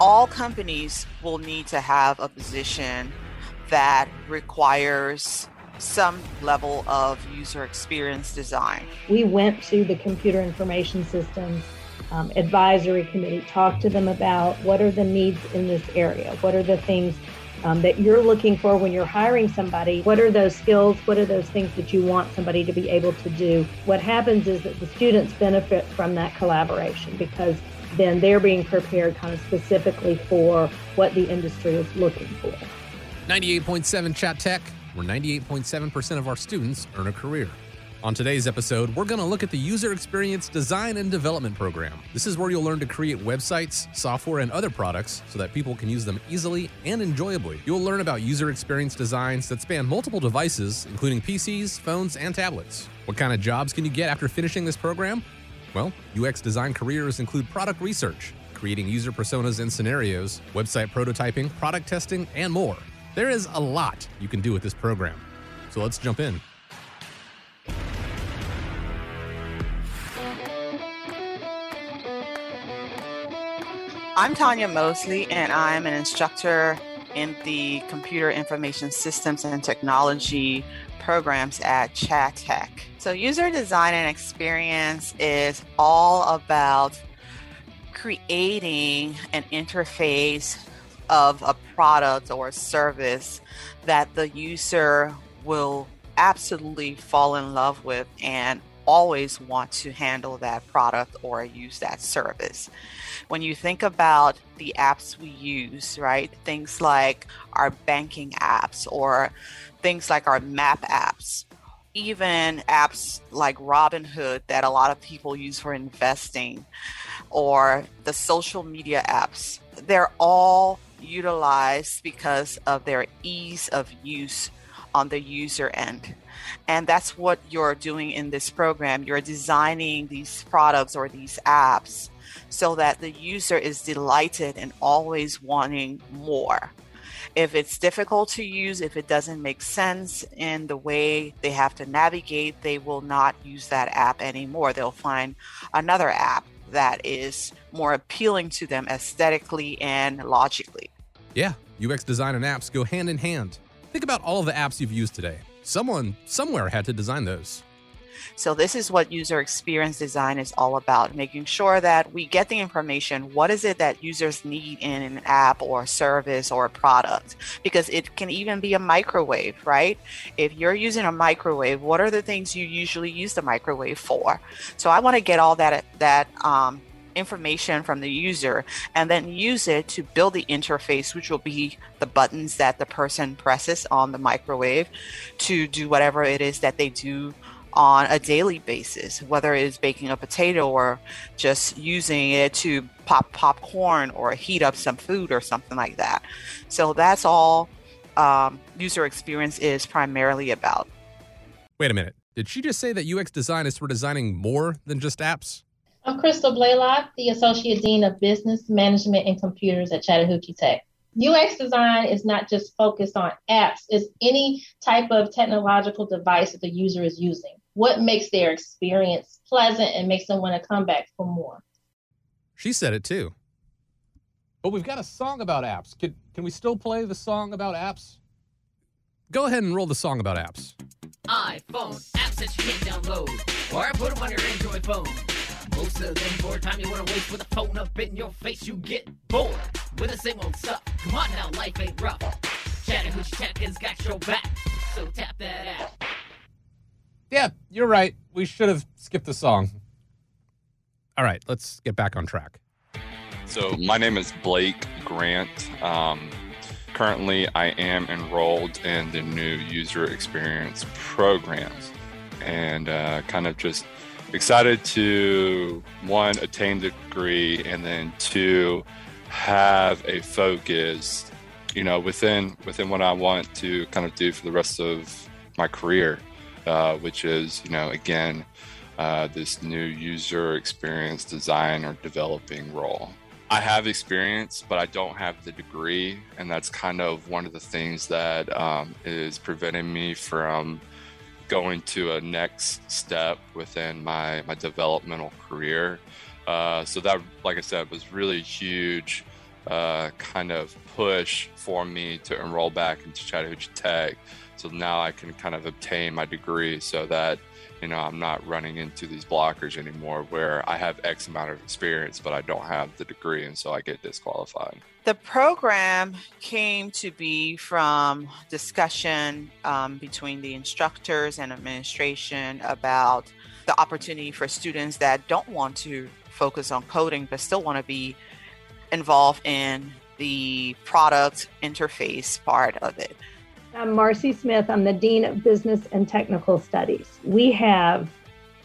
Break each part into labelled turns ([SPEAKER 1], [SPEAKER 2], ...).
[SPEAKER 1] all companies will need to have a position that requires some level of user experience design.
[SPEAKER 2] We went to the computer information systems um, advisory committee, talked to them about what are the needs in this area, what are the things um, that you're looking for when you're hiring somebody. What are those skills? What are those things that you want somebody to be able to do? What happens is that the students benefit from that collaboration because then they're being prepared kind of specifically for what the industry is looking for.
[SPEAKER 3] 98.7 Chat Tech, where 98.7% of our students earn a career. On today's episode, we're going to look at the User Experience Design and Development Program. This is where you'll learn to create websites, software, and other products so that people can use them easily and enjoyably. You'll learn about user experience designs that span multiple devices, including PCs, phones, and tablets. What kind of jobs can you get after finishing this program? Well, UX design careers include product research, creating user personas and scenarios, website prototyping, product testing, and more. There is a lot you can do with this program. So let's jump in.
[SPEAKER 1] I'm Tanya Mosley, and I'm an instructor in the Computer Information Systems and Technology programs at Chat Tech. So, user design and experience is all about creating an interface of a product or a service that the user will absolutely fall in love with and always want to handle that product or use that service. When you think about the apps we use, right, things like our banking apps or things like our map apps, even apps like Robinhood that a lot of people use for investing, or the social media apps, they're all utilized because of their ease of use on the user end. And that's what you're doing in this program. You're designing these products or these apps so that the user is delighted and always wanting more. If it's difficult to use, if it doesn't make sense in the way they have to navigate, they will not use that app anymore. They'll find another app that is more appealing to them aesthetically and logically.
[SPEAKER 3] Yeah, UX design and apps go hand in hand. Think about all of the apps you've used today. Someone somewhere had to design those.
[SPEAKER 1] So, this is what user experience design is all about making sure that we get the information. What is it that users need in an app or a service or a product? Because it can even be a microwave, right? If you're using a microwave, what are the things you usually use the microwave for? So, I want to get all that, that, um, information from the user and then use it to build the interface, which will be the buttons that the person presses on the microwave to do whatever it is that they do on a daily basis, whether it is baking a potato or just using it to pop popcorn or heat up some food or something like that. So that's all um, user experience is primarily about.
[SPEAKER 3] Wait a minute. Did she just say that UX designers were designing more than just apps?
[SPEAKER 4] I'm Crystal Blaylock, the Associate Dean of Business Management and Computers at Chattahoochee Tech. UX design is not just focused on apps, it's any type of technological device that the user is using. What makes their experience pleasant and makes them want to come back for more?
[SPEAKER 3] She said it too. But we've got a song about apps. Can, can we still play the song about apps? Go ahead and roll the song about apps.
[SPEAKER 5] iPhone apps that you can't download, or put them on your Android phone. Most of them more time you wanna waste with a phone up in your face, you get bored with the same old stuff. Come on now, life ain't rough. Chattahoochee Tech has got your back, so tap that app.
[SPEAKER 3] Yeah, you're right. We should have skipped the song. All right, let's get back on track.
[SPEAKER 6] So, my name is Blake Grant. Um, currently, I am enrolled in the new user experience programs and uh, kind of just excited to one, attain the degree, and then two, have a focus, you know, within within what I want to kind of do for the rest of my career, uh, which is, you know, again, uh, this new user experience design or developing role. I have experience, but I don't have the degree, and that's kind of one of the things that um, is preventing me from going to a next step within my my developmental career. Uh, so that, like I said, was really huge uh, kind of push for me to enroll back into Chattahoochee Tech. So now I can kind of obtain my degree so that you know i'm not running into these blockers anymore where i have x amount of experience but i don't have the degree and so i get disqualified
[SPEAKER 1] the program came to be from discussion um, between the instructors and administration about the opportunity for students that don't want to focus on coding but still want to be involved in the product interface part of it
[SPEAKER 2] I'm Marcy Smith. I'm the Dean of Business and Technical Studies. We have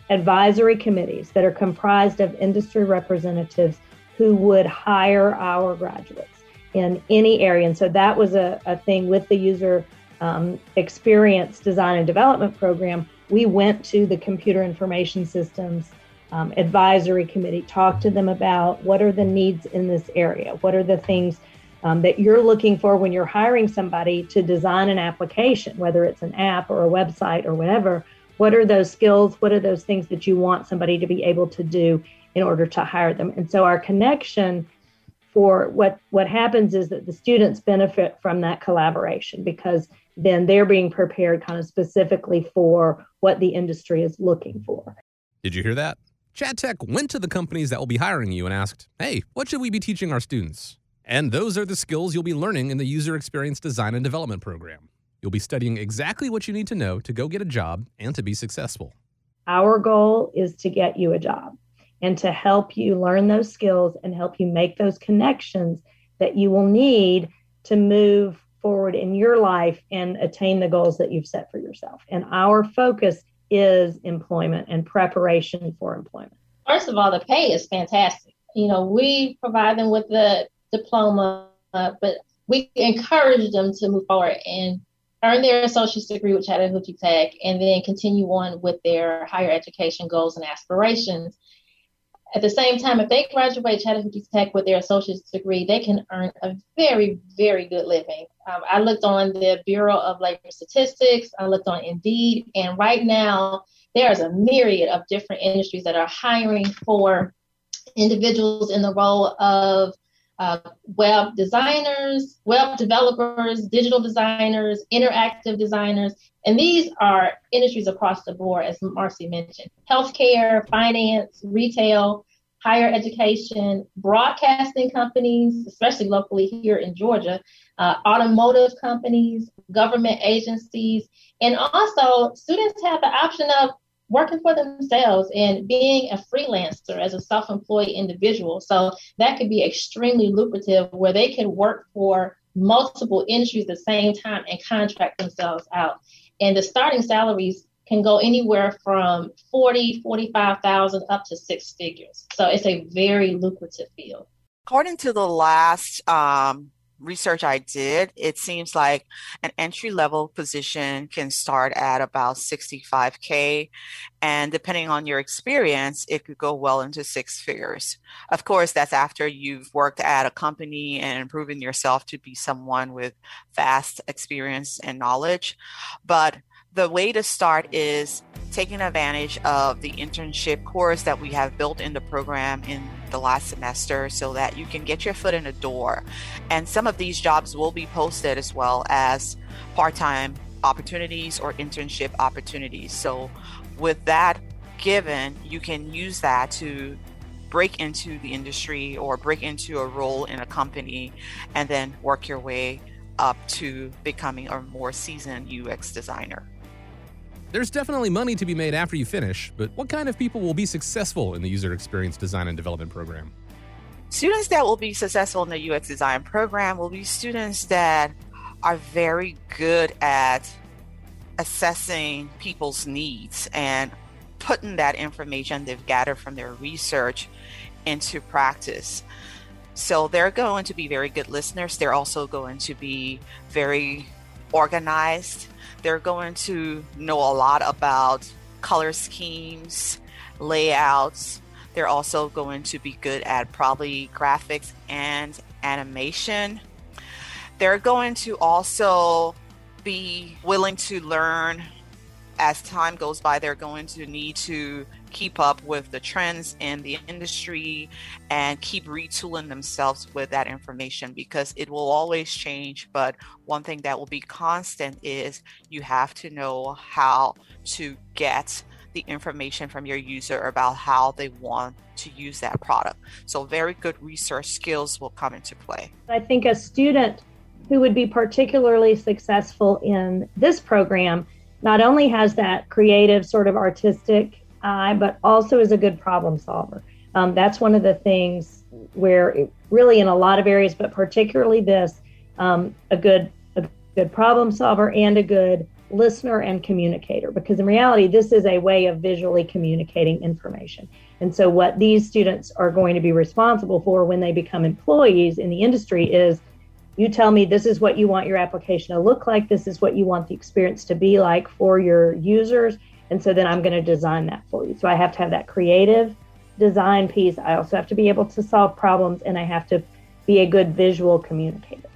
[SPEAKER 2] advisory committees that are comprised of industry representatives who would hire our graduates in any area. And so that was a, a thing with the user um, experience design and development program. We went to the computer information systems um, advisory committee, talked to them about what are the needs in this area, what are the things um, that you're looking for when you're hiring somebody to design an application, whether it's an app or a website or whatever. What are those skills? What are those things that you want somebody to be able to do in order to hire them? And so our connection for what what happens is that the students benefit from that collaboration because then they're being prepared kind of specifically for what the industry is looking for.
[SPEAKER 3] Did you hear that? Chat Tech went to the companies that will be hiring you and asked, "Hey, what should we be teaching our students?" And those are the skills you'll be learning in the User Experience Design and Development program. You'll be studying exactly what you need to know to go get a job and to be successful.
[SPEAKER 2] Our goal is to get you a job and to help you learn those skills and help you make those connections that you will need to move forward in your life and attain the goals that you've set for yourself. And our focus is employment and preparation for employment.
[SPEAKER 4] First of all, the pay is fantastic. You know, we provide them with the diploma, uh, but we encourage them to move forward and earn their associate's degree with Chattahoochee Tech and then continue on with their higher education goals and aspirations. At the same time, if they graduate Chattahoochee Tech with their associate's degree, they can earn a very, very good living. Um, I looked on the Bureau of Labor Statistics, I looked on Indeed, and right now there's a myriad of different industries that are hiring for individuals in the role of uh, web designers, web developers, digital designers, interactive designers. And these are industries across the board, as Marcy mentioned healthcare, finance, retail, higher education, broadcasting companies, especially locally here in Georgia, uh, automotive companies, government agencies, and also students have the option of working for themselves and being a freelancer as a self-employed individual. So that could be extremely lucrative where they can work for multiple industries at the same time and contract themselves out. And the starting salaries can go anywhere from 40, 45,000 up to six figures. So it's a very lucrative field.
[SPEAKER 1] According to the last um, research I did, it seems like an entry level position can start at about 65K. And depending on your experience, it could go well into six figures. Of course, that's after you've worked at a company and proven yourself to be someone with vast experience and knowledge. But the way to start is taking advantage of the internship course that we have built in the program in the last semester so that you can get your foot in the door. And some of these jobs will be posted as well as part time opportunities or internship opportunities. So, with that given, you can use that to break into the industry or break into a role in a company and then work your way up to becoming a more seasoned UX designer.
[SPEAKER 3] There's definitely money to be made after you finish, but what kind of people will be successful in the user experience design and development program?
[SPEAKER 1] Students that will be successful in the UX design program will be students that are very good at assessing people's needs and putting that information they've gathered from their research into practice. So they're going to be very good listeners. They're also going to be very organized they're going to know a lot about color schemes, layouts. They're also going to be good at probably graphics and animation. They're going to also be willing to learn as time goes by, they're going to need to keep up with the trends in the industry and keep retooling themselves with that information because it will always change. But one thing that will be constant is you have to know how to get the information from your user about how they want to use that product. So, very good research skills will come into play.
[SPEAKER 2] I think a student who would be particularly successful in this program not only has that creative, sort of artistic eye, but also is a good problem solver. Um, that's one of the things where, it, really, in a lot of areas, but particularly this, um, a good a good problem solver and a good listener and communicator. Because in reality, this is a way of visually communicating information. And so, what these students are going to be responsible for when they become employees in the industry is you tell me this is what you want your application to look like, this is what you want the experience to be like for your users. And so then I'm going to design that for you. So I have to have that creative design piece. I also have to be able to solve problems and I have to be a good visual communicator.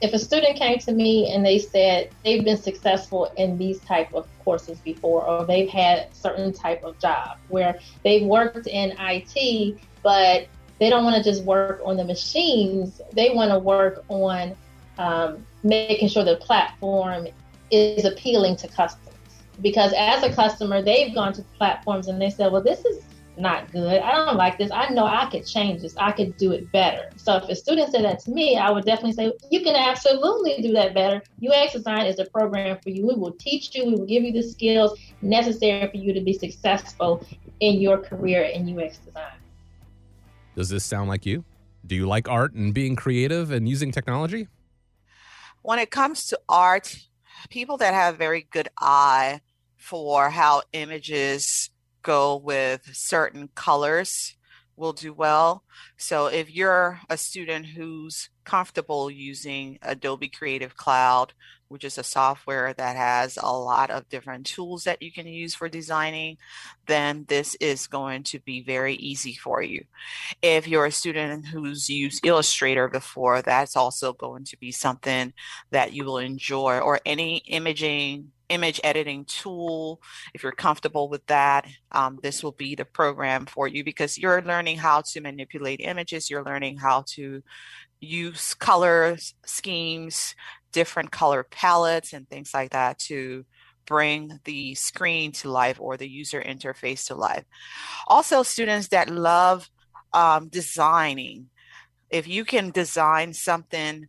[SPEAKER 4] If a student came to me and they said they've been successful in these type of courses before or they've had certain type of job where they've worked in IT but they don't want to just work on the machines. They want to work on um, making sure the platform is appealing to customers. Because as a customer, they've gone to platforms and they said, well, this is not good. I don't like this. I know I could change this. I could do it better. So if a student said that to me, I would definitely say, you can absolutely do that better. UX design is a program for you. We will teach you, we will give you the skills necessary for you to be successful in your career in UX design.
[SPEAKER 3] Does this sound like you? Do you like art and being creative and using technology?
[SPEAKER 1] When it comes to art, people that have very good eye for how images go with certain colors will do well. So if you're a student who's comfortable using Adobe Creative Cloud, which is a software that has a lot of different tools that you can use for designing, then this is going to be very easy for you. If you're a student who's used Illustrator before, that's also going to be something that you will enjoy, or any imaging image editing tool, if you're comfortable with that, um, this will be the program for you because you're learning how to manipulate images, you're learning how to use color schemes, different color palettes, and things like that to bring the screen to life or the user interface to life. Also, students that love um, designing, if you can design something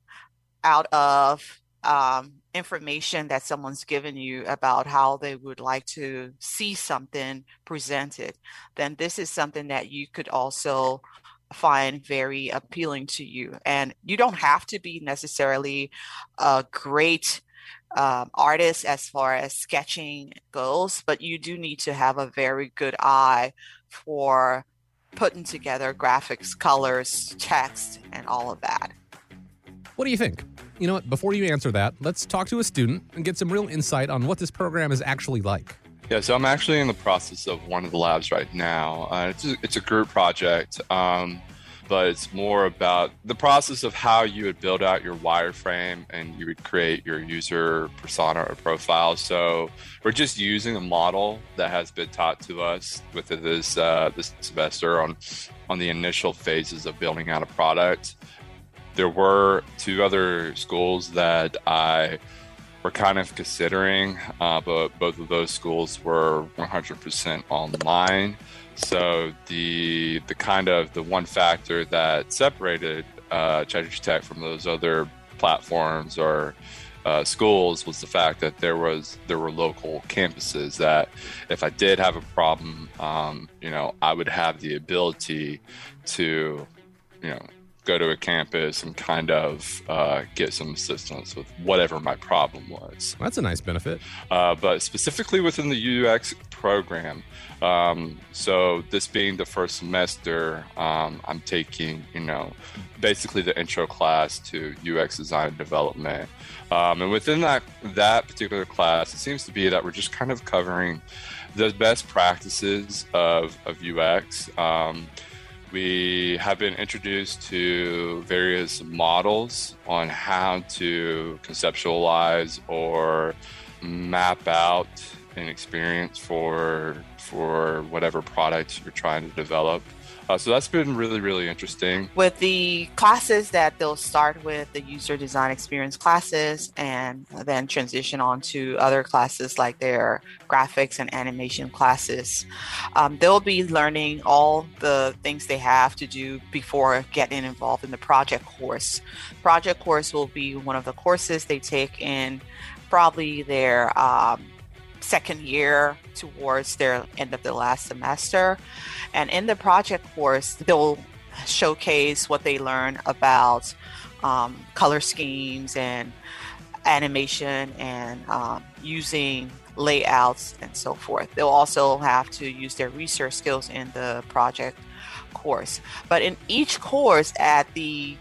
[SPEAKER 1] out of um, information that someone's given you about how they would like to see something presented, then this is something that you could also find very appealing to you. And you don't have to be necessarily a great um, artist as far as sketching goes, but you do need to have a very good eye for putting together graphics, colors, text, and all of that.
[SPEAKER 3] What do you think? You know what? Before you answer that, let's talk to a student and get some real insight on what this program is actually like.
[SPEAKER 6] Yeah, so I'm actually in the process of one of the labs right now. Uh, it's, a, it's a group project, um, but it's more about the process of how you would build out your wireframe and you would create your user persona or profile. So we're just using a model that has been taught to us with this uh, this semester on on the initial phases of building out a product there were two other schools that I were kind of considering, uh, but both of those schools were 100% online. So the the kind of the one factor that separated uh, Chattahoochee Tech from those other platforms or uh, schools was the fact that there was there were local campuses that if I did have a problem, um, you know, I would have the ability to, you know, go to a campus and kind of uh, get some assistance with whatever my problem was.
[SPEAKER 3] That's a nice benefit.
[SPEAKER 6] Uh, but specifically within the UX program, um, so this being the first semester, um, I'm taking, you know, basically the intro class to UX design and development. Um, and within that that particular class, it seems to be that we're just kind of covering the best practices of, of UX. We have been introduced to various models on how to conceptualize or map out an experience for for whatever product you're trying to develop. Uh, so that's been really, really interesting.
[SPEAKER 1] With the classes that they'll start with, the user design experience classes, and then transition on to other classes like their graphics and animation classes, um, they'll be learning all the things they have to do before getting involved in the project course. Project course will be one of the courses they take in probably their um, second year towards their end of the last semester. And in the project course, they'll showcase what they learn about um, color schemes and animation and um, using layouts and so forth. They'll also have to use their research skills in the project course. But in each course, at the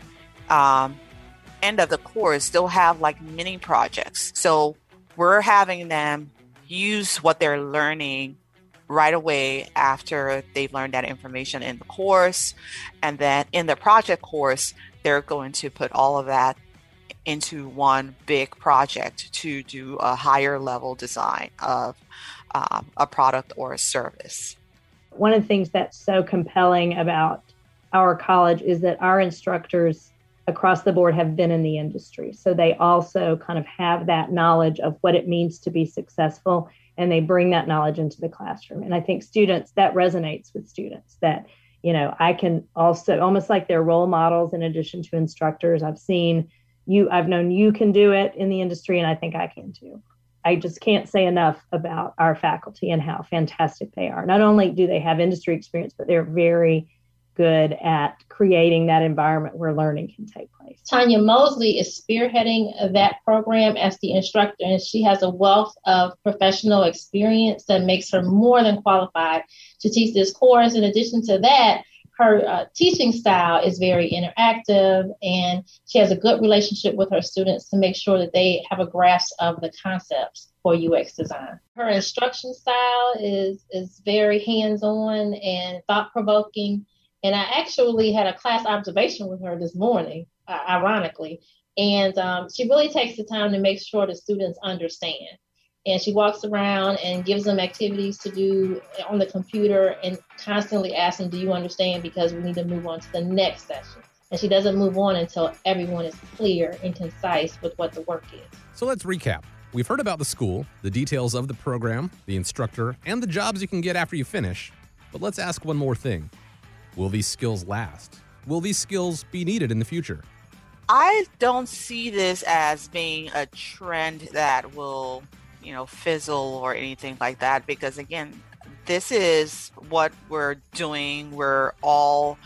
[SPEAKER 1] um, end of the course, they'll have like mini projects. So we're having them use what they're learning right away after they've learned that information in the course. And then in the project course, they're going to put all of that into one big project to do a higher level design of um, a product or a service.
[SPEAKER 2] One of the things that's so compelling about our college is that our instructors across the board have been in the industry. So they also kind of have that knowledge of what it means to be successful and they bring that knowledge into the classroom. And I think students, that resonates with students that, you know, I can also almost like they're role models in addition to instructors. I've seen you, I've known you can do it in the industry, and I think I can too. I just can't say enough about our faculty and how fantastic they are. Not only do they have industry experience, but they're very good at creating that environment where learning can take place.
[SPEAKER 4] Tanya Mosley is spearheading that program as the instructor, and she has a wealth of professional experience that makes her more than qualified to teach this course. In addition to that, her uh, teaching style is very interactive and she has a good relationship with her students to make sure that they have a grasp of the concepts for UX design. Her instruction style is is very hands-on and thought-provoking and I actually had a class observation with her this morning, uh, ironically. And um, she really takes the time to make sure the students understand. And she walks around and gives them activities to do on the computer and constantly asks them, Do you understand? Because we need to move on to the next session. And she doesn't move on until everyone is clear and concise with what the work is.
[SPEAKER 3] So let's recap. We've heard about the school, the details of the program, the instructor, and the jobs you can get after you finish. But let's ask one more thing Will these skills last? Will these skills be needed in the future?
[SPEAKER 1] I don't see this as being a trend that will, you know, fizzle or anything like that because again, this is what we're doing. We're all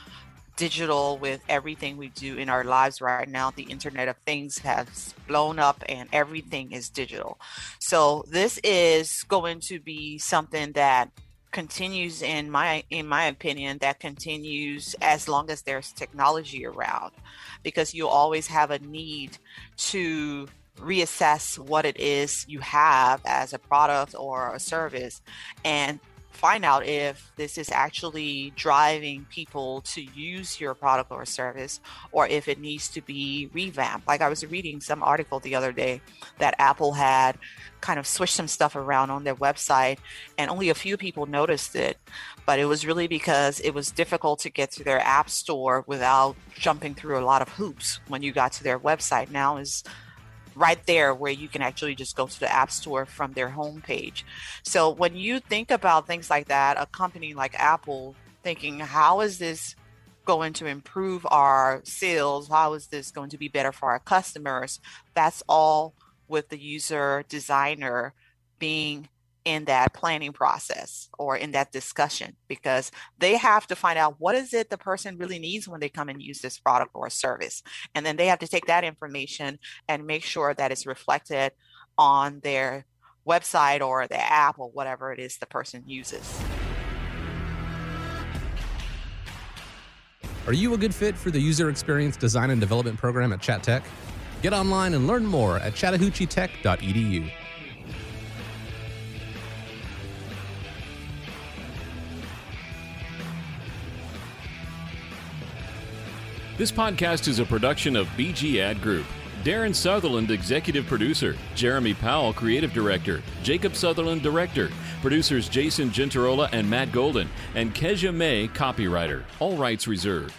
[SPEAKER 1] digital with everything we do in our lives right now. The Internet of Things has blown up and everything is digital. So this is going to be something that continues in my in my opinion that continues as long as there's technology around because you always have a need to reassess what it is you have as a product or a service and find out if this is actually driving people to use your product or service or if it needs to be revamped. Like I was reading some article the other day that Apple had kind of switched some stuff around on their website and only a few people noticed it. But it was really because it was difficult to get to their app store without jumping through a lot of hoops when you got to their website. Now is right there where you can actually just go to the app store from their homepage. So when you think about things like that, a company like Apple thinking, how is this going to improve our sales? How is this going to be better for our customers? That's all with the user designer being in that planning process or in that discussion because they have to find out what is it the person really needs when they come and use this product or service and then they have to take that information and make sure that it's reflected on their website or the app or whatever it is the person uses
[SPEAKER 3] Are you a good fit for the user experience design and development program at Chat Tech? Get online and learn more at chattahoocheetech.edu.
[SPEAKER 7] This podcast is a production of BG Ad Group. Darren Sutherland, Executive Producer. Jeremy Powell, Creative Director. Jacob Sutherland, Director. Producers Jason Gentarola and Matt Golden. And Kezia May, Copywriter. All rights reserved.